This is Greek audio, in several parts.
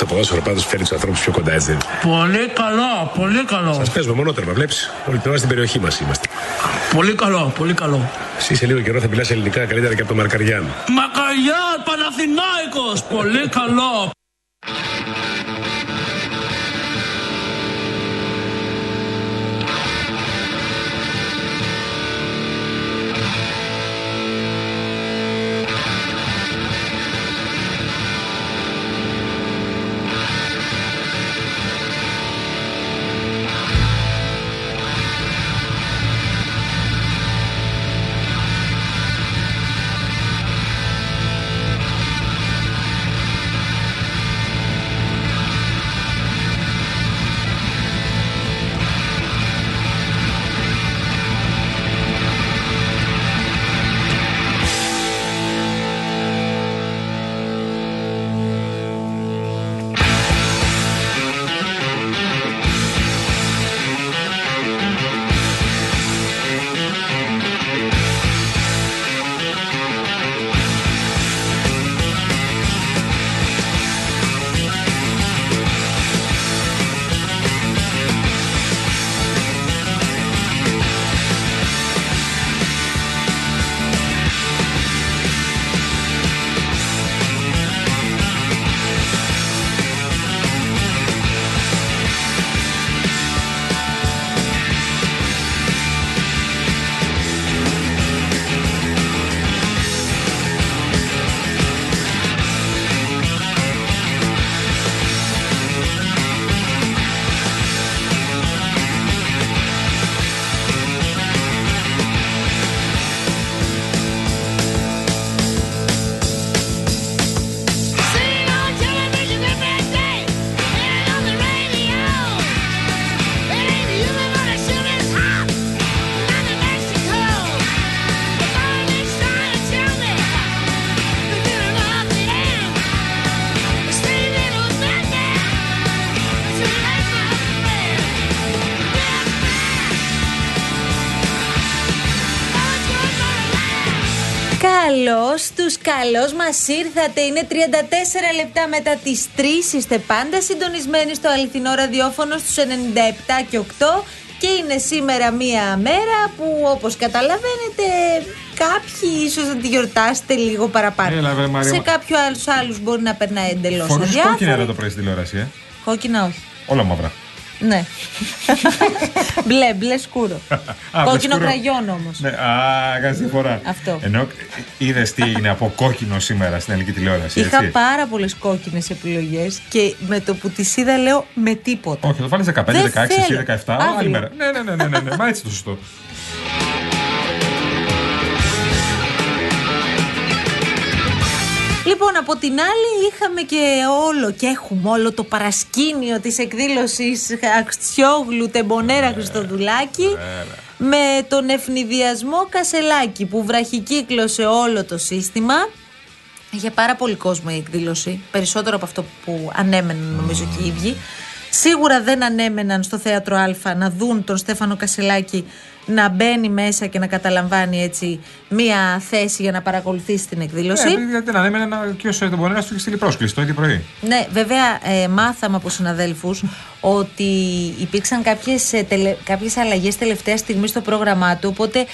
Το ποδόσφαιρο πάντως φέρνει τους ανθρώπους πιο κοντά, έτσι. Πολύ καλό, πολύ καλό. Σας παίζουμε μονότερμα, βλέπεις. Όλη την ώρα στην περιοχή μας είμαστε. Πολύ καλό, πολύ καλό. Εσύ σε λίγο καιρό θα μιλάς ελληνικά καλύτερα και από τον Μαρκαριάν. Μακαριάν, Παναθηνάικος, πολύ καλό. Καλώ μας ήρθατε. Είναι 34 λεπτά μετά τις 3. Είστε πάντα συντονισμένοι στο αληθινό ραδιόφωνο στους 97 και 8. Και είναι σήμερα μία μέρα που όπως καταλαβαίνετε κάποιοι ίσως να τη γιορτάσετε λίγο παραπάνω. Έλα, βρε, Μαρία Σε μου. κάποιους άλλους άλλους μπορεί να περνάει εντελώς Φορούσε αδιάφορο. κόκκινα εδώ το πρωί στην τηλεόραση, ε. Κόκκινα όχι. Όλα μαύρα. Ναι. μπλε, μπλε σκούρο. Α, Κόκκινο μπλε σκούρο. κραγιόν όμως. Ναι, α, κάνει διαφορά. Αυτό. Ενώ είδες τι έγινε από κόκκινο σήμερα στην ελληνική τηλεόραση. Είχα έτσι; πάρα πολλές κόκκινες επιλογές και με το που τις είδα λέω με τίποτα. Όχι, το βάλεις 15, 16, Δεν εσύ θέλω. 17. Αύριο. Άλλη μέρα. Ναι, ναι, ναι, ναι, ναι, ναι. Μα έτσι το σωστό. Λοιπόν, από την άλλη είχαμε και όλο και έχουμε όλο το παρασκήνιο της εκδήλωσης Αξιόγλου Τεμπονέρα Χριστοδουλάκη με τον ευνηδιασμό Κασελάκη που βραχικύκλωσε όλο το σύστημα. Είχε πάρα πολύ κόσμο η εκδήλωση, περισσότερο από αυτό που ανέμεναν νομίζω και οι ίδιοι. Σίγουρα δεν ανέμεναν στο θέατρο Α να δουν τον Στέφανο Κασελάκη να μπαίνει μέσα και να καταλαμβάνει έτσι μία θέση για να παρακολουθήσει την εκδήλωση. Ναι, γιατί δεν ανέμενε να και ο Τεμπονέρα του είχε στείλει πρόσκληση το ίδιο πρωί. Ναι, βέβαια ε, μάθαμε από συναδέλφους ότι υπήρξαν κάποιες, ε, τελε, κάποιες αλλαγές τελευταία στιγμή στο πρόγραμμά του, οπότε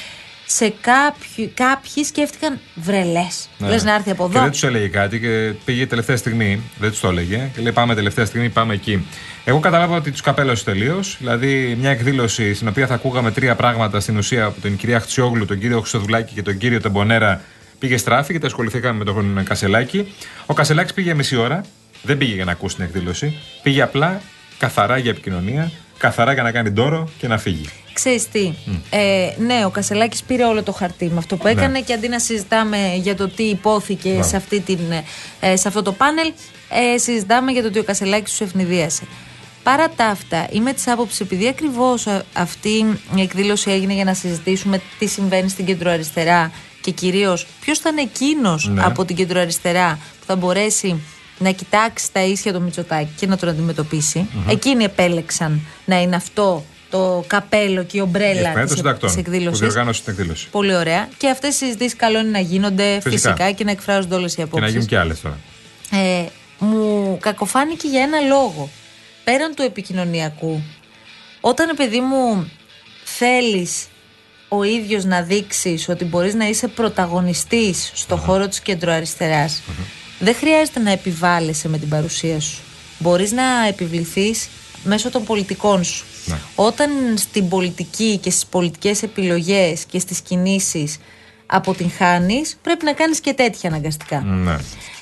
σε κάποιοι, κάποιοι σκέφτηκαν βρελές. Λες να έρθει από Ναι. Και εδώ. δεν τους έλεγε κάτι και πήγε τελευταία στιγμή. Δεν τους το έλεγε. Και λέει: Πάμε τελευταία στιγμή, πάμε εκεί. Εγώ κατάλαβα ότι τους καπέλωσε τελείως. Δηλαδή, μια εκδήλωση στην οποία θα ακούγαμε τρία πράγματα στην ουσία από την κυρία Χτσιόγλου, τον κύριο Χρυστοδουλάκη και τον κύριο Τεμπονέρα. Πήγε στράφη γιατί ασχοληθήκαμε με τον Κασελάκη. Ο Κασελάκης πήγε μισή ώρα. Δεν πήγε για να ακούσει την εκδήλωση. Πήγε απλά καθαρά για επικοινωνία, καθαρά για να κάνει ντόρο και να φύγει. Ξέρεις τι, ε, ναι, ο Κασελάκης πήρε όλο το χαρτί με αυτό που έκανε Ναι. και αντί να συζητάμε για το τι υπόθηκε Μπράβο. σε, αυτή την, ε, σε αυτό το πάνελ, ε, συζητάμε για το ότι ο Κασελάκης τους ευνηδίασε. Παρά τα αυτά, είμαι της άποψης, επειδή ακριβώς αυτή η εκδήλωση έγινε για να συζητήσουμε τι συμβαίνει στην κεντροαριστερά και κυρίως ποιος θα είναι εκείνος Ναι. από την κεντροαριστερά που θα μπορέσει να κοιτάξει τα ίσια του Μητσοτάκη και να τον αντιμετωπισει Εκείνοι επέλεξαν να είναι αυτό το καπέλο και η Η ομπρέλα εφημερίδα των της συντακτών που εκδήλωσης. διοργάνωσε την εκδήλωση. Πολύ ωραία. Και αυτές οι συζητήσεις καλό είναι να γίνονται φυσικά, Φυσικά. και να εκφράζονται όλες οι Και να απόψεις. γίνουν και άλλες τώρα. Ε, μου κακοφάνηκε για ένα λόγο. Πέραν του επικοινωνιακού, όταν παιδί μου θέλεις ο ίδιος να δείξεις ότι μπορείς να είσαι πρωταγωνιστής στο χώρο της κεντροαριστεράς, δεν χρειάζεται να επιβάλλεσαι με την παρουσία σου. Μπορείς να επιβληθείς μέσω των πολιτικών σου. Ναι. Όταν στην πολιτική και στις πολιτικές επιλογές και στις κινήσεις αποτυγχάνεις, πρέπει να κάνεις και τέτοια αναγκαστικά. Ναι.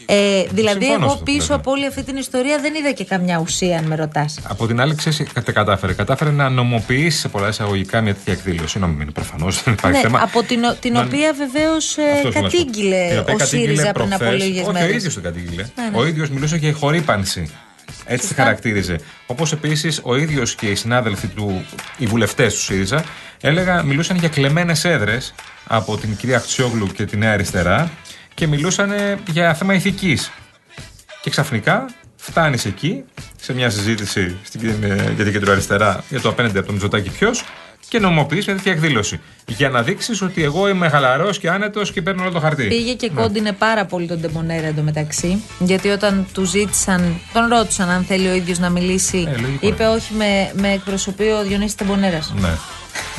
Ε, δηλαδή, Συμφωνώ εγώ στο πίσω βλέπω. από όλη αυτή την ιστορία δεν είδα και καμιά ουσία, αν με ρωτάς. Από την άλλη, ξέρεις τι κατάφερε. Κατάφερε να νομοποιήσεις σε πολλά εισαγωγικά μια τέτοια εκδήλωση. Νομιμήνει προφανώς, δεν υπάρχει Ναι, θέμα. από την, ο- την Να- οποία βεβαίως Αυτό θέλω να σου πω. κατήγγειλε Την οποία ο κατήγγειλε ΣΥΡΙΖΑ πριν από προχθές. λίγες Όχι, ο μέρες. ίδιος το κατήγγειλε. ναι. Ο ίδιος μιλούσε για χορύπανση. Έτσι τη χαρακτήριζε. Όπως επίσης ο ίδιος και οι συνάδελφοι του, οι βουλευτές του ΣΥΡΙΖΑ, έλεγα, μιλούσαν για κλεμμένες έδρες από την κυρία Χτσιόγλου και τη Νέα Αριστερά και μιλούσαν ε, για θέμα ηθικής. Και ξαφνικά φτάνεις εκεί, σε μια συζήτηση στην, ε, για την κεντροαριστερά, για το απέναντι από τον Μητσοτάκη ποιος, και νομοποιείς μια τέτοια εκδήλωση. Για να δείξεις ότι εγώ είμαι χαλαρός και άνετος και παίρνω όλο το χαρτί. Πήγε και Ναι. κόντινε πάρα πολύ τον Τεμπονέρα εντωμεταξύ. Γιατί όταν του ζήτησαν, τον ρώτησαν αν θέλει ο ίδιος να μιλήσει, Ε, λογικό είπε είναι. όχι, με, με εκπροσωπεί ο Διονύσης Τεμπονέρα. Ναι.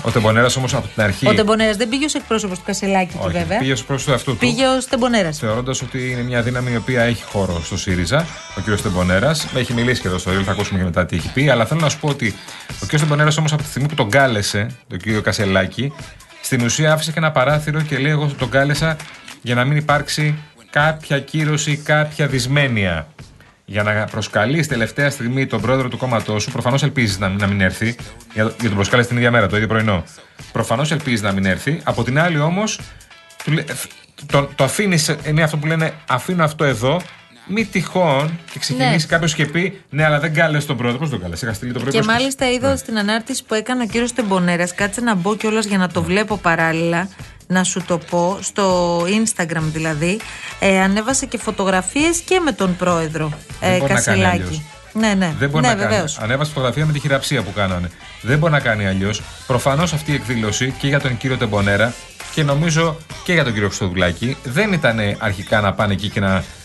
Ο Τεμπονέρας όμως από την αρχή. Ο Τεμπονέρας δεν πήγε ως εκπρόσωπος του Κασελάκη του, όχι, βέβαια. πήγε ως πρόσωπο αυτού του. Πήγε ως Τεμπονέρας. Θεωρώντας ότι είναι μια δύναμη η οποία έχει χώρο στο ΣΥΡΙΖΑ, ο κ. Τεμπονέρας. Έχει μιλήσει και εδώ στο Ρίλ, θα ακούσουμε και μετά τι έχει πει. Αλλά θέλω να σου πω ότι ο κ. Τεμπονέρας όμως από τη στιγμή που τον κάλεσε, τον κ. Κασελάκη, στην ουσία άφησε και ένα παράθυρο και λέει: Εγώ τον κάλεσα για να μην υπάρξει κάποια κύρωση, κάποια δυσμένεια. Για να προσκαλείς τελευταία στιγμή τον πρόεδρο του κόμματός σου, προφανώς ελπίζεις να, να μην έρθει, για, για τον προσκάλεσε την ίδια μέρα, το ίδιο πρωινό. Προφανώς ελπίζεις να μην έρθει. Από την άλλη όμως, του λέ- φ- το, το αφήνεις, είναι αυτό που λένε αφήνω αυτό εδώ, μη τυχόν και ξεκινήσει Ναι. κάποιος και πει Ναι, αλλά δεν κάλεσε τον πρόεδρο. Πώς τον κάλεσε, είχα στείλει το πρωί. Και πρόσκληση. μάλιστα είδα στην ανάρτηση που έκανε ο κύριος Τεμπονέρας, κάτσε να μπω κιόλας για να το βλέπω παράλληλα, να σου το πω, στο Instagram δηλαδή, ε, ανέβασε και φωτογραφίες και με τον πρόεδρο Δεν ε, μπορεί να κάνει αλλιώς. Κασιλάκη. Ναι, ναι, Δεν μπορεί ναι, να κάνει. βεβαίως. Ανέβασε φωτογραφία με τη χειραψία που κάνανε. Δεν μπορεί να κάνει αλλιώς. Προφανώς αυτή η εκδήλωση και για τον κύριο Τεμπονέρα και νομίζω και για τον κύριο Χρυστοδουλάκη δεν ήταν αρχικά να πάνε εκεί και να φ- φ-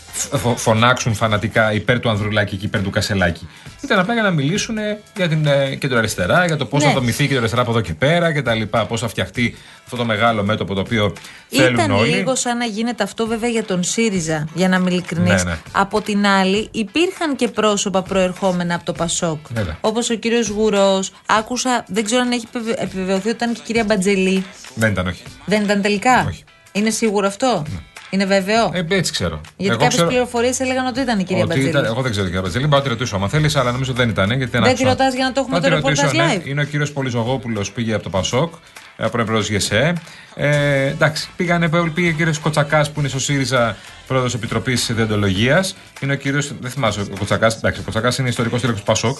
φωνάξουν φανατικά υπέρ του Ανδρουλάκη και υπέρ του Κασελάκη. Ήταν απλά για να μιλήσουν για την ε, κεντροαριστερά, για το πώς Ναι. θα δομηθεί η κεντροαριστερά από εδώ και πέρα κτλ. Πώς θα φτιαχτεί αυτό το μεγάλο μέτωπο το οποίο θέλουν Ήταν όλοι. λίγο σαν να γίνεται αυτό βέβαια για τον ΣΥΡΙΖΑ, για να είμαι ειλικρινής. Ναι, ναι. Από την άλλη, υπήρχαν και πρόσωπα προερχόμενα από το Πασόκ. Βέβαια. Όπως ο κύριος Γουρό. Άκουσα, δεν ξέρω αν έχει επιβε- επιβεβαιωθεί ότι ήταν και η κυρία Μπατζελή. Δεν ήταν, όχι. Δεν ήταν τελικά; Όχι. Είναι σίγουρο αυτό; Είναι βέβαιο; Ε, έτσι ξέρω. Γιατί Εγώ κάποιες ξέρω- πληροφορίες έλεγαν ότι ήταν η κυρία Ότι Μπατζελή. ήταν, εγώ δεν ξέρω την κυρία Μπατζελή. Μπορώ να τη ρωτήσω άμα θέλεις, αλλά νομίζω δεν ήταν. Γιατί Δεν τη ρωτάς για να το έχουμε Θα το τη ρωτήσω, ρεπορτάζ ναι. live. Είναι ο κύριος Πολυζογόπουλο, πήγε από το Πασόκ, ε, πρώην πρόεδρο ΓΕΣΕ. Ε, εντάξει, πήγανε, πήγε ο κύριος Κοτσακάς που είναι στο ΣΥΡΙΖΑ πρόεδρος Επιτροπής Διοντολογία. Είναι ο κύριο, δεν θυμάσαι, ο Κοτσακάς. Εντάξει, ο Κοτσακάς είναι ιστορικός στήριο του Πασόκ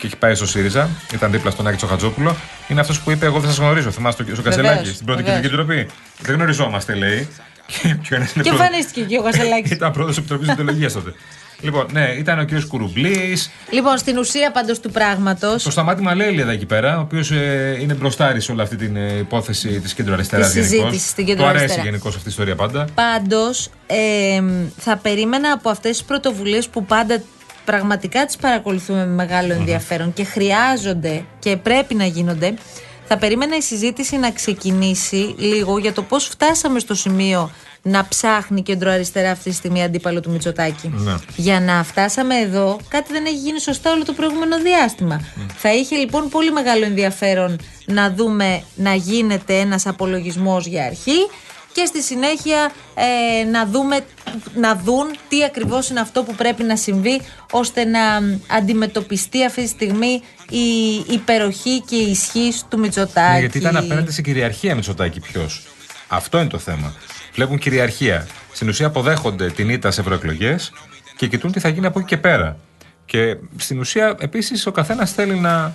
και έχει πάει στο ΣΥΡΙΖΑ. Ήταν δίπλα στον Άκη Τσοχατζόπουλο. Είναι αυτός που είπε: Εγώ δεν σας γνωρίζω. Θυμάστε το στο Κασελάκη, στην πρώτη βεβαίως. κοινωνική επιτροπή. Δεν γνωριζόμαστε, λέει. Και ποιο είναι Και πρώτο- εμφανίστηκε και ο Κασελάκη. ήταν πρόεδρος Επιτροπής Διοντολογία τότε. Λοιπόν, ναι, ήταν ο κύριος Κουρουμπλή. λοιπόν, στην ουσία πάντως του πράγματο. Το Σταμάτη Μαλέλη εδώ εκεί πέρα, ο οποίος είναι μπροστάρη σε όλη αυτή την ε, υπόθεση της κέντρο αριστερά Της συζήτησης στην Του αρέσει κεντροαριστερά. γενικώς αυτή η ιστορία πάντα. Πάντως, θα περίμενα από αυτές τις πρωτοβουλίες που πάντα πραγματικά τις παρακολουθούμε με μεγάλο ενδιαφέρον και χρειάζονται και πρέπει να γίνονται. Θα περίμενα η συζήτηση να ξεκινήσει λίγο για το πώς φτάσαμε στο σημείο να ψάχνει κεντροαριστερά αυτή τη στιγμή αντίπαλο του Μητσοτάκη. Ναι. Για να φτάσαμε εδώ, κάτι δεν έχει γίνει σωστά όλο το προηγούμενο διάστημα. Θα είχε λοιπόν πολύ μεγάλο ενδιαφέρον να δούμε να γίνεται ένας απολογισμός για αρχή και στη συνέχεια ε, να δούμε, να δουν τι ακριβώς είναι αυτό που πρέπει να συμβεί ώστε να αντιμετωπιστεί αυτή τη στιγμή η υπεροχή και η ισχύ του Μητσοτάκη. Ναι, γιατί ήταν απέναντι σε κυριαρχία Μητσοτάκη ποιος. Αυτό είναι το θέμα. Βλέπουν κυριαρχία. Στην ουσία αποδέχονται την ήττα σε ευρωεκλογές και κοιτούν τι θα γίνει από εκεί και πέρα. Και στην ουσία επίσης ο καθένας θέλει να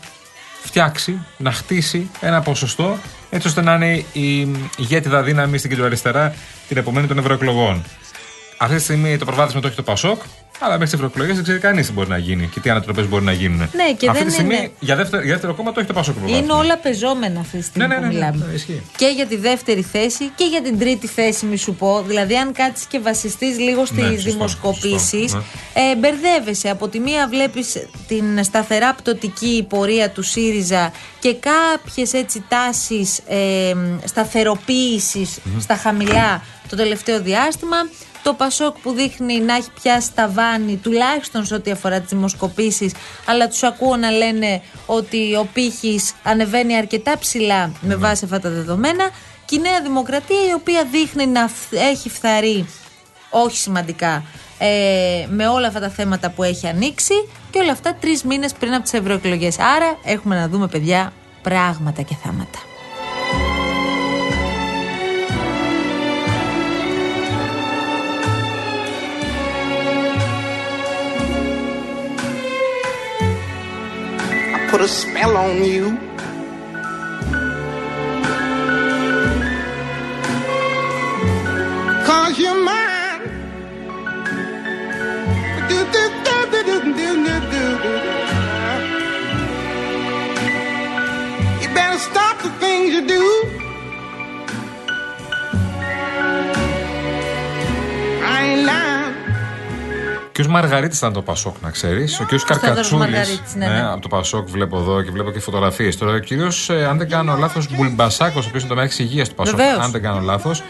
φτιάξει, να χτίσει ένα ποσοστό έτσι ώστε να είναι η ηγέτιδα δύναμη στην κεντροαριστερά την επομένη των ευρωεκλογών. Αυτή τη στιγμή το προβάδισμα το έχει το Πασόκ. Αλλά μέχρι τις ευρωεκλογές δεν ξέρει κανείς τι μπορεί να γίνει και τι ανατροπές μπορεί να γίνουν. Ναι, και αυτή δεν τη στιγμή είναι- για δεύτερο, για δεύτερο κόμμα το έχει το Πασόκ. Είναι όλα πεζόμενα αυτή τη στιγμή Ναι, ναι, που ναι, ναι, μιλάμε. ναι, ισχύει. Και για τη δεύτερη θέση και για την τρίτη θέση, μη σου πω. Δηλαδή, αν κάτσεις και βασιστείς λίγο στι Ναι, σωστό, δημοσκοπήσεις, σωστό, ε, μπερδεύεσαι. Από τη μία βλέπεις την σταθερά πτωτική πορεία του ΣΥΡΙΖΑ και κάποιες έτσι τάσεις ε, σταθεροποίησης στα χαμηλά το τελευταίο διάστημα. Το Πασόκ που δείχνει να έχει πιάσει τα βάνη, τουλάχιστον σε ό,τι αφορά τις δημοσκοπήσεις, αλλά τους ακούω να λένε ότι ο πύχης ανεβαίνει αρκετά ψηλά με βάση αυτά τα δεδομένα. Και η Νέα Δημοκρατία, η οποία δείχνει να φ- έχει φθαρεί όχι σημαντικά ε, με όλα αυτά τα θέματα που έχει ανοίξει και όλα αυτά τρεις μήνες πριν από τις ευρωεκλογές. Άρα έχουμε να δούμε, παιδιά, πράγματα και θάματα. Put a spell on you. Cause you're mine. Κ. Μαργαρίτης ήταν το Πασόκ, να ξέρεις. Ο κ. Καρκατσούλης. Μαργαρίτης, ναι, ναι. από το Πασόκ βλέπω εδώ και βλέπω και φωτογραφίες. Τώρα ο κ. αν δεν κάνω λάθος, Μπουλμπασάκος, ο οποίος είναι το μέρο υγείας του Πασόκ. Βεβαίως. Αν δεν κάνω λάθος.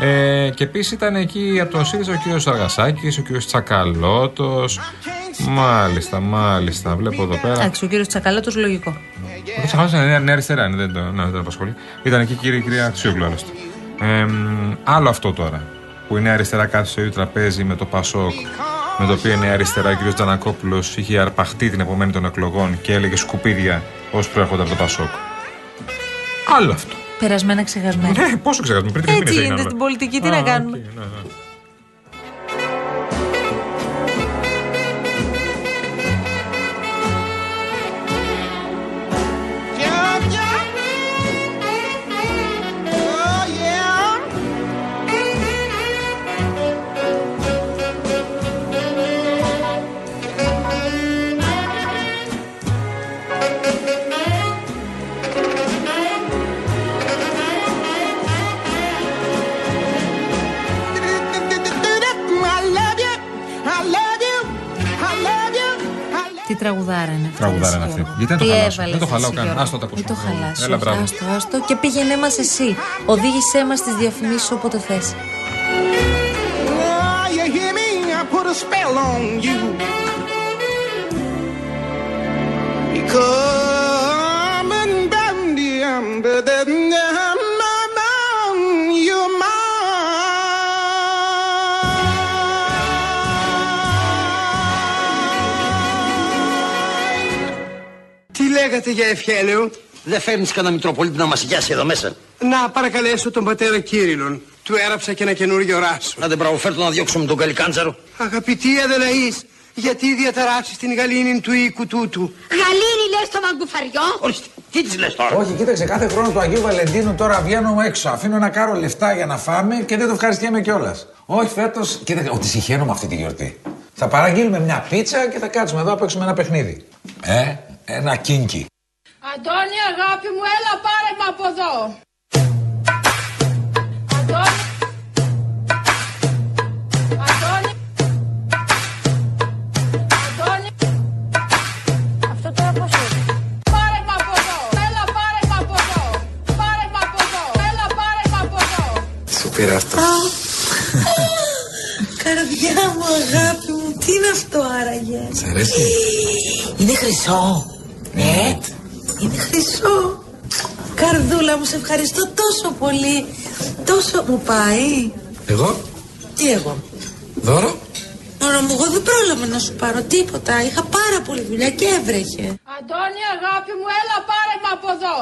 Ε, και επίσης ήταν εκεί από το ΣΥΡΙΖΑ ο κ. Αργασάκη, ο κ. Τσακαλώτος. Μάλιστα, μάλιστα. Βλέπω εδώ πέρα. Εντάξει, ο κύριος Τσακαλώτος λογικό. Ο κ. Τσακαλώτος είναι νέα, νέα αριστερά, είναι, δεν το, ναι, δεν το απασχολεί. Ήταν εκεί η κυρία, η κυρία Αξιόγλου, άλλωστε. Ε, μ, άλλο αυτό τώρα. Που η νέα αριστερά κάθεται στο ίδιο τραπέζι με το Πασόκ. Με το οποίο η νέα αριστερά, ο κ. Τζανακόπουλος, είχε αρπαχτεί την επομένη των εκλογών και έλεγε σκουπίδια όσοι προέρχονται από το Πασόκ. Άλλο αυτό. Περασμένα ξεχασμένα. Ναι, πόσο ξεχάσαμε, πριν τρεις μήνες Έτσι έγιναν γίνεται όλα. στην πολιτική, τι Α, να οκ, κάνουμε. ναι, ναι. Τραγουδάρα είναι αυτή. Τραγουδάρα ρε είναι αυτή. Γιώργο. Γιατί να το Τι χαλάσω, έβαλες, δεν το ρε χαλάω εσύ, καν. Γιώργο; Άστο, τα ακούσουμε. Μην το χαλάσω. Έλα, μπράβο. Άστο, άστο. Και πήγαινε μας εσύ. Οδήγησέ μας τι διαφημίσεις όποτε θες. Oh, λέγατε για ευχέλαιο. Δεν φέρνεις κανένα Μητροπολίτη να μας γιάσει εδώ μέσα. Να παρακαλέσω τον πατέρα Κύριλον. Του έραψα και ένα καινούριο ράσο. Να δεν μπραβοφέρτω να διώξουμε τον Καλικάντζαρο. Αγαπητή Αδελαής, γιατί διαταράσεις την γαλήνη του οίκου τούτου; Γαλήνη λες το μαγκουφαριό; Ορίστε, τι της λες τώρα; Όχι, κοίταξε, κάθε χρόνο του Αγίου Βαλεντίνου τώρα βγαίνω έξω. Αφήνω ένα κάρο λεφτά για να φάμε και δεν το ευχαριστιέμαι κιόλας. Όχι, φέτος, κοίταξε, ότι συχαίνομαι αυτή τη γιορτή. Θα παραγγείλουμε μια πίτσα και θα κάτσουμε εδώ να παίξουμε ένα παιχνίδι. Ε, ένα κίνκι. Αντώνη αγάπη μου έλα πάρε με από εδώ. Αντώνη. Αντώνη. Αντώνη. Αυτό τώρα πώς είναι; Πάρε με από εδώ. Έλα πάρε με από εδώ. Πάρε με από εδώ. Έλα πάρε με από εδώ. Σου πήρα αυτό. Καρδιά μου, αγάπη μου, τι είναι αυτό άραγε; Σ' αρέσει. Είναι χρυσό. Ναι. Είναι χρυσό. Καρδούλα μου, σε ευχαριστώ τόσο πολύ. Τόσο μου πάει. Εγώ, Τι εγώ; δώρο; Μωρό μου, εγώ δεν πρόλαβα να σου πάρω τίποτα. Είχα πάρα πολύ δουλειά και έβρεχε. Αντώνη αγάπη μου έλα πάρε με από εδώ.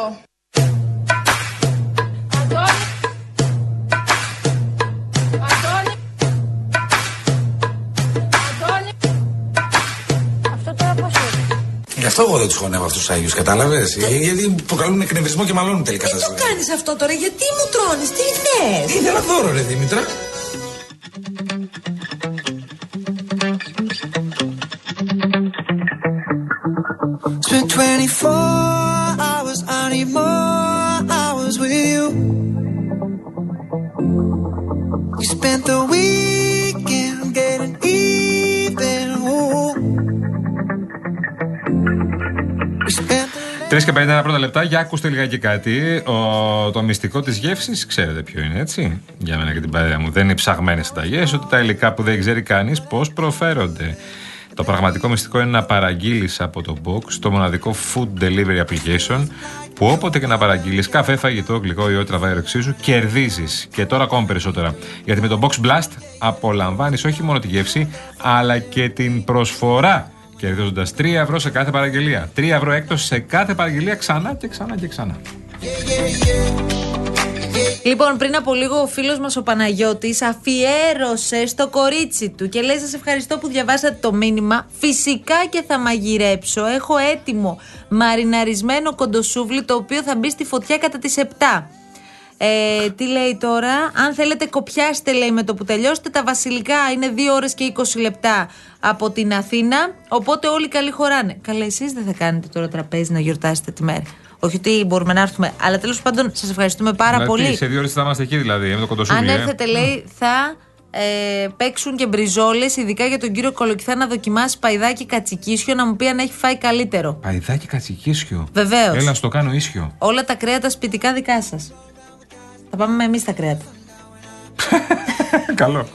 Γι' αυτό εγώ δεν τους χωνεύω αυτούς τους Άγιους, κατάλαβες; Γιατί προκαλούν εκνευρισμό και μαλώνουν τελικά Τι τα το ζώα. κάνεις αυτό τώρα, γιατί μου τρώνεις, τι θες; Ήθελα δώρο, ρε Δήμητρα. 3 και 51 πρώτα λεπτά, για ακούστε λιγάκι κάτι. Ο, το μυστικό της γεύσης, ξέρετε ποιο είναι, έτσι. Για μένα και την παρέα μου. Δεν είναι ψαγμένες συνταγέ, ούτε τα υλικά που δεν ξέρει κανείς πώς προφέρονται. Το πραγματικό μυστικό είναι να παραγγείλεις από το Box το μοναδικό food delivery application που όποτε και να παραγγείλεις καφέ, φαγητό, γλυκό ή ό,τι τραβάει η όρεξή σου, κερδίζεις. Και τώρα ακόμα περισσότερα. Γιατί με το Box Blast απολαμβάνεις όχι μόνο τη γεύση, αλλά και την προσφορά. Κερδίζοντας 3 ευρώ σε κάθε παραγγελία. 3 ευρώ έκπτωση σε κάθε παραγγελία ξανά και ξανά και ξανά. Λοιπόν, πριν από λίγο ο φίλος μας ο Παναγιώτης αφιέρωσε στο κορίτσι του και λέει: Σας ευχαριστώ που διαβάσατε το μήνυμα. Φυσικά και θα μαγειρέψω. Έχω έτοιμο μαριναρισμένο κοντοσούβλι το οποίο θα μπει στη φωτιά κατά τις 7. Ε, τι λέει τώρα, αν θέλετε κοπιάστε λέει με το που τελειώσετε τα βασιλικά είναι 2 ώρες και 20 λεπτά από την Αθήνα οπότε όλοι καλοί χωράνε Καλά εσείς δεν θα κάνετε τώρα τραπέζι να γιορτάσετε τη μέρα όχι ότι μπορούμε να έρθουμε αλλά τέλος πάντων σας ευχαριστούμε πάρα Δηλαδή, πολύ Σε δύο ώρες θα είμαστε εκεί δηλαδή, με το κοντοσούβλι. αν ε. έρθετε, λέει, θα ε, παίξουν και μπριζόλες, ειδικά για τον κύριο Κολοκυθά να δοκιμάσει παϊδάκι κατσικίσιο να μου πει αν έχει φάει καλύτερο. Παϊδάκι κατσικίσιο. Βεβαίως. Έλα, στο κάνω ίσιο. Όλα τα κρέατα σπιτικά δικά σας. Θα πάμε εμείς τα κρέατα. Καλό.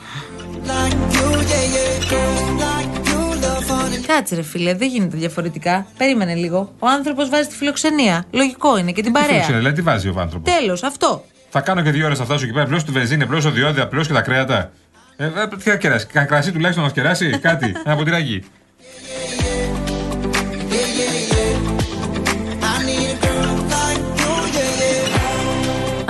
Κάτσε ρε φίλε, δεν γίνεται διαφορετικά. Περίμενε λίγο. Ο άνθρωπος βάζει τη φιλοξενία. Λογικό είναι και την παρέα. Φιλοξενία, δηλαδή τι βάζει ο άνθρωπος; Τέλος, αυτό. Θα κάνω και δύο ώρες θα φτάσω εκεί πέρα. Πλώ τη βενζίνη, πλώ το διόδια, πλώ και τα κρέατα. Ε, ε, τι θα κεράσει, κα- κρασί τουλάχιστον να μας κεράσει, κάτι, ένα ποτηράκι.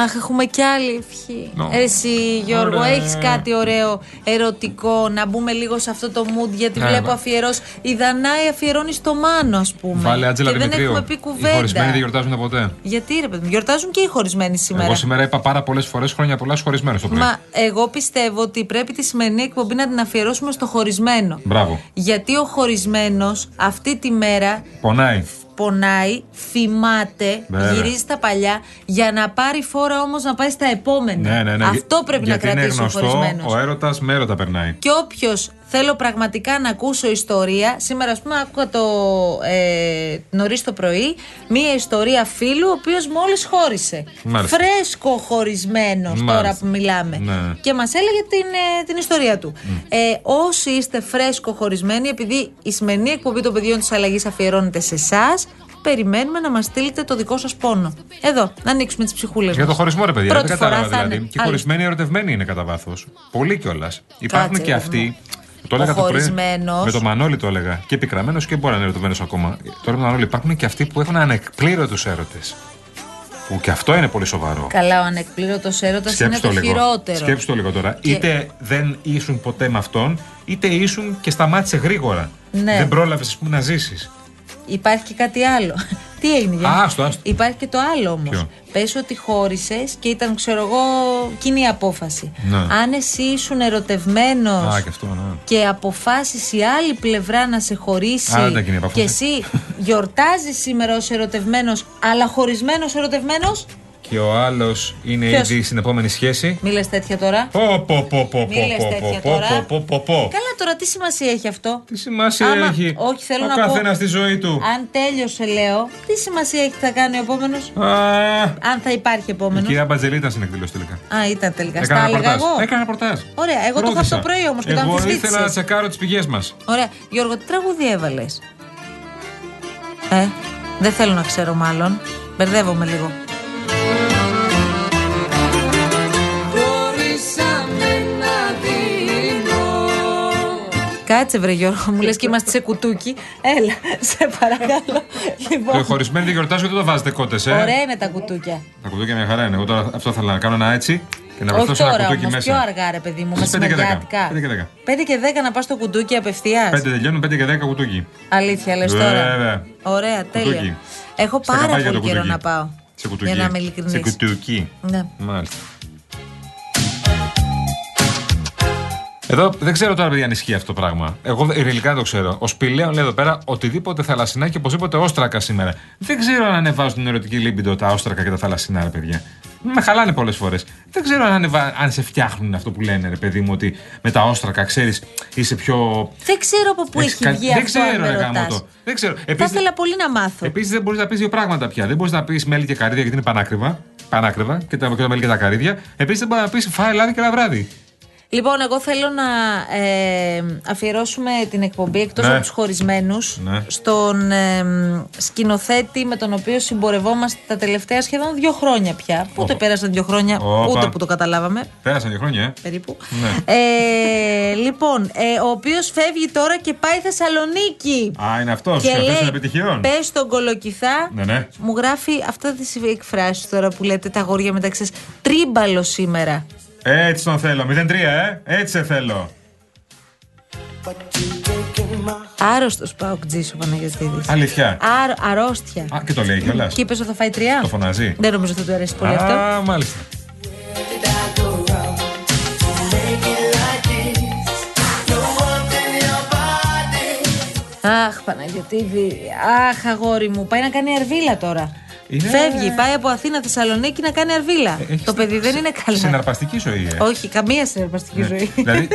Αχ, έχουμε κι άλλη ευχή. Νο. Εσύ, Γιώργο, Ωραία. έχεις κάτι ωραίο ερωτικό να μπούμε λίγο σε αυτό το mood. Γιατί Ναι, βλέπω ναι. αφιερώσει. Η Δανάη αφιερώνει στο Μάνο, ας πούμε. Βάλε Άτζελα και δεν Δημητρίου. έχουμε πει Οι χωρισμένοι δεν κουβέντα. γιορτάζουν ποτέ. Γιατί ρε παιδί μου, γιορτάζουν και οι χωρισμένοι σήμερα. Εγώ σήμερα είπα πάρα πολλές φορές χρόνια πολλά χωρισμένο στο πρωί. Μα εγώ πιστεύω ότι πρέπει τη σημερινή εκπομπή να την αφιερώσουμε στο χωρισμένο. Μπράβο. Γιατί ο χωρισμένος αυτή τη μέρα Πονάει. Πονάει, θυμάται, Βέβαια. γυρίζει στα παλιά για να πάρει φόρα όμως να πάει στα επόμενα. Ναι, ναι, ναι. Αυτό πρέπει Γιατί να είναι κρατήσει ο γνωστό, χωρισμένος. ο έρωτας με έρωτα περνάει. Και όποιος θέλω πραγματικά να ακούσω ιστορία, σήμερα ας πούμε άκουγα το ε, νωρίς το πρωί μία ιστορία φίλου ο οποίος μόλις χώρισε. Μάλιστα. Φρέσκο χωρισμένος Μάλιστα. τώρα που μιλάμε. Ναι. Και μας έλεγε την, ε, την ιστορία του. Ε, όσοι είστε φρέσκο χωρισμένοι, επειδή η σημερινή εκπομπή των παιδιών της αλλαγής αφιερώνεται σε εσάς, περιμένουμε να μας στείλετε το δικό σας πόνο. Εδώ, να ανοίξουμε τις ψυχούλες Για το χωρισμό, ρε παιδιά, Πρώτη δεν φορά κατάλαβα θα δηλαδή. είναι. Και οι Άλλη. χωρισμένοι ερωτευμένοι είναι κατά βάθος. Πολύ κιόλας. Υπάρχουν Κάτσε, και ρε, αυτοί. μου. Το έλεγα Ο το πρωί. χωρισμένος- Με το Μανώλη το έλεγα. Και πικραμένο και μπορεί να είναι ερωτευμένος ακόμα. Τώρα με τον Μανώλη υπάρχουν και αυτοί που έχουν ανεκπλήρωτους έρωτες. Που και αυτό είναι πολύ σοβαρό. Καλά, ο ανεκπλήρωτος έρωτας είναι Σκέψου το, το λίγο. χειρότερο. Σκέψου το λίγο τώρα. Και- Είτε δεν ήσουν ποτέ με αυτόν, είτε ήσουν και σταμάτησε γρήγορα. Ναι. Δεν πρόλαβες, ας πούμε, να ζήσεις. Υπάρχει και κάτι άλλο. Τι έγινε, για Α, άστο, άστο. Υπάρχει και το άλλο όμως. Ποιο; Πες ότι χώρισες και ήταν, ξέρω εγώ, κοινή απόφαση. Ναι. Αν εσύ ήσουν ερωτευμένος Α, και αυτό, ναι. και αποφάσισε η άλλη πλευρά να σε χωρίσει Α, δεν ήταν κοινή απόφαση. και εσύ γιορτάζεις σήμερα ως ερωτευμένος, αλλά χωρισμένος ερωτευμένος. Και ο άλλος είναι Ποιος; ήδη στην επόμενη σχέση. Μη λες τέτοια τώρα. Πω, πω, πω, πω, Μη λες πω, τέτοια πω, τώρα. πω, πω, πω, πω. Καλά, τώρα τι σημασία έχει αυτό; Τι σημασία Άμα- έχει Όχι, θέλω ο να πω. καθένας στη ζωή του; Αν τέλειωσε, λέω, τι σημασία έχει τι θα κάνει ο επόμενος; Α, Αν θα υπάρχει η επόμενο. κυρία Μπατζελή ήταν στην εκδήλωση τελικά. Α, ήταν τελικά. Έκανα Στα έλεγα ρεπορτάζ. εγώ. Έκανα ρεπορτάζ. Ωραία, εγώ το είχα Ρώτησα. το πρωί όμως και το Εγώ ήθελα να αμφισβήτησε. τσεκάρω τις πηγές μας. Ωραία. Γιώργο, τι τραγούδι έβαλες; Ε, δεν θέλω να ξέρω μάλλον. Μπερδεύομαι λίγο. Κάτσε βρε Γιώργο, μου λες και είμαστε σε κουτούκι. Έλα, σε παρακαλώ. Το Λοιπόν, χωρισμένοι δεν γιορτάζουν και δεν το βάζετε κότες, ε. ωραία είναι τα κουτούκια. Τα κουτούκια μια χαρά είναι. Εγώ τώρα αυτό θέλω να κάνω ένα έτσι και να Όχι βρεθώ σε ένα τώρα κουτούκι όμως, πιο μέσα. αργά ρε παιδί μου, Στις πέντε και δέκα. μεσημεριάτικα. Πέντε και δέκα. 5 και 10 να πας στο κουτούκι απευθείας. 5 τελειώνουν, 5 και 10 κουτούκι. Αλήθεια λες τώρα. Βέβαια. Ωραία, τέλεια. Κουτούκι. Έχω Στα πάρα καπάκια πολύ το καιρό κουτούκι. να πάω. Σε κουτούκι. Για να είμαι Σε ειλικρινής. κουτούκι. Ναι. Μάλιστα. Εδώ δεν ξέρω τώρα, παιδιά, αν ισχύει αυτό το πράγμα. Εγώ ειρηνικά δεν το ξέρω. Ο Σπηλαίων λέει εδώ πέρα οτιδήποτε θαλασσινά και οπωσδήποτε όστρακα σήμερα. Δεν ξέρω αν ανεβάζουν την ερωτική λίμπιντο τα όστρακα και τα θαλασσινά, ρε παιδιά. Με χαλάνε πολλές φορές. Δεν ξέρω αν, ανεβα... αν σε φτιάχνουν αυτό που λένε, ρε παιδί μου, ότι με τα όστρακα, ξέρεις, είσαι πιο. Δεν ξέρω από πού Έχεις έχει κα- βγει δεν αυτό, ξέρω, αν με ρε γάμο ρωτάς. το. Δεν ξέρω. Θα Επίσης, ήθελα πολύ να μάθω. Επίσης δεν μπορείς να πεις δύο πράγματα πια. Δεν μπορείς να πεις μέλι και καρύδια γιατί είναι πανάκριβα. Πανάκριβα και τα, και τα μέλι και τα καρύδια. Επίσης δεν μπορείς να πεις φάε λάδι και ένα βράδυ. Λοιπόν, εγώ θέλω να ε, αφιερώσουμε την εκπομπή εκτός Ναι. από τους χωρισμένους Ναι. στον ε, σκηνοθέτη με τον οποίο συμπορευόμαστε τα τελευταία σχεδόν δύο χρόνια πια. Πότε πέρασαν δύο χρόνια, Όπα. ούτε που το καταλάβαμε. Πέρασαν δύο χρόνια, ε. Περίπου. Ναι. Ε, λοιπόν, ε, ο οποίος φεύγει τώρα και πάει Θεσσαλονίκη. Α, είναι αυτός. και Συγχαρητήρια των λέει, επιτυχιών. πες στον Κολοκυθά Ναι, ναι. μου γράφει αυτά τις εκφράσεις τώρα που λέτε τα αγόρια μεταξύ σας. Τρίμπαλο σήμερα. Έτσι τον θέλω. 0-3, ε. Έτσι σε θέλω. Άρρωστος Παοκτζή ο Παναγιοτήδη. Αλήθεια. αρρώστια. Α, και το λέει κιόλας. Και είπες ότι θα φάει τρία. Το φωνάζει. Δεν νομίζω ότι θα του αρέσει πολύ αυτό. Α, μάλιστα. Αχ, Παναγιοτήδη. Αχ, αγόρι μου. Πάει να κάνει αρβίλα τώρα. Είναι- Φεύγει, πάει από Αθήνα Θεσσαλονίκη να κάνει αρβίλα. Έχεις το παιδί δεν είναι καλά. Συναρπαστική ζωή, ε. Όχι, καμία συναρπαστική Ναι. ζωή. Δηλαδή,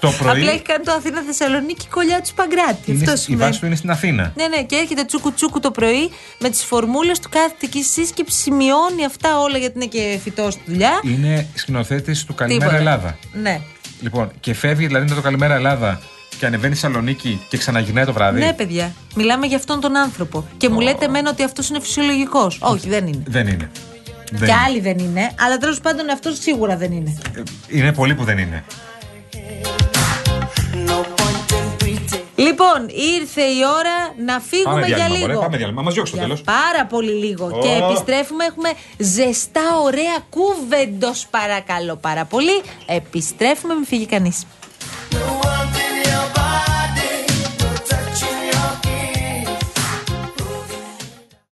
το πρωί- Απλά έχει κάνει το Αθήνα Θεσσαλονίκη κολλιά του Παγκράτη. Είναι- Αυτό η σημαίνει. βάση του είναι στην Αθήνα. Ναι, ναι, και έρχεται τσούκου τσούκου το πρωί με τις φορμούλες του, κάθεται εκεί στη σύσκεψη, σημειώνει αυτά όλα γιατί είναι και φυτός στη δουλειά. Είναι σκηνοθέτης του Καλημέρα Τίποτα. Ελλάδα. Ναι. Λοιπόν, και φεύγει δηλαδή με το Καλημέρα Ελλάδα και ανεβαίνει στη Σαλονίκη και ξαναγυρνάει το βράδυ; Ναι, παιδιά. Μιλάμε για αυτόν τον άνθρωπο. Και μου λέτε εμένα ότι αυτός είναι φυσιολογικός. Όχι, δεν είναι. Δεν είναι. Δεν και είναι. άλλοι δεν είναι. Αλλά τέλος πάντων αυτός σίγουρα δεν είναι. Είναι πολλοί που δεν είναι. Λοιπόν, ήρθε η ώρα να φύγουμε Πάμε για διάλειμμα, λίγο. μωρέ, πάμε διάλειμμα. Μας διώξει το Για τέλος. Πάρα πολύ λίγο. Ω. Και επιστρέφουμε. Έχουμε ζεστά, ωραία κούβεντος, παρακαλώ πάρα πολύ. Επιστρέφουμε, μην φύγει κανείς.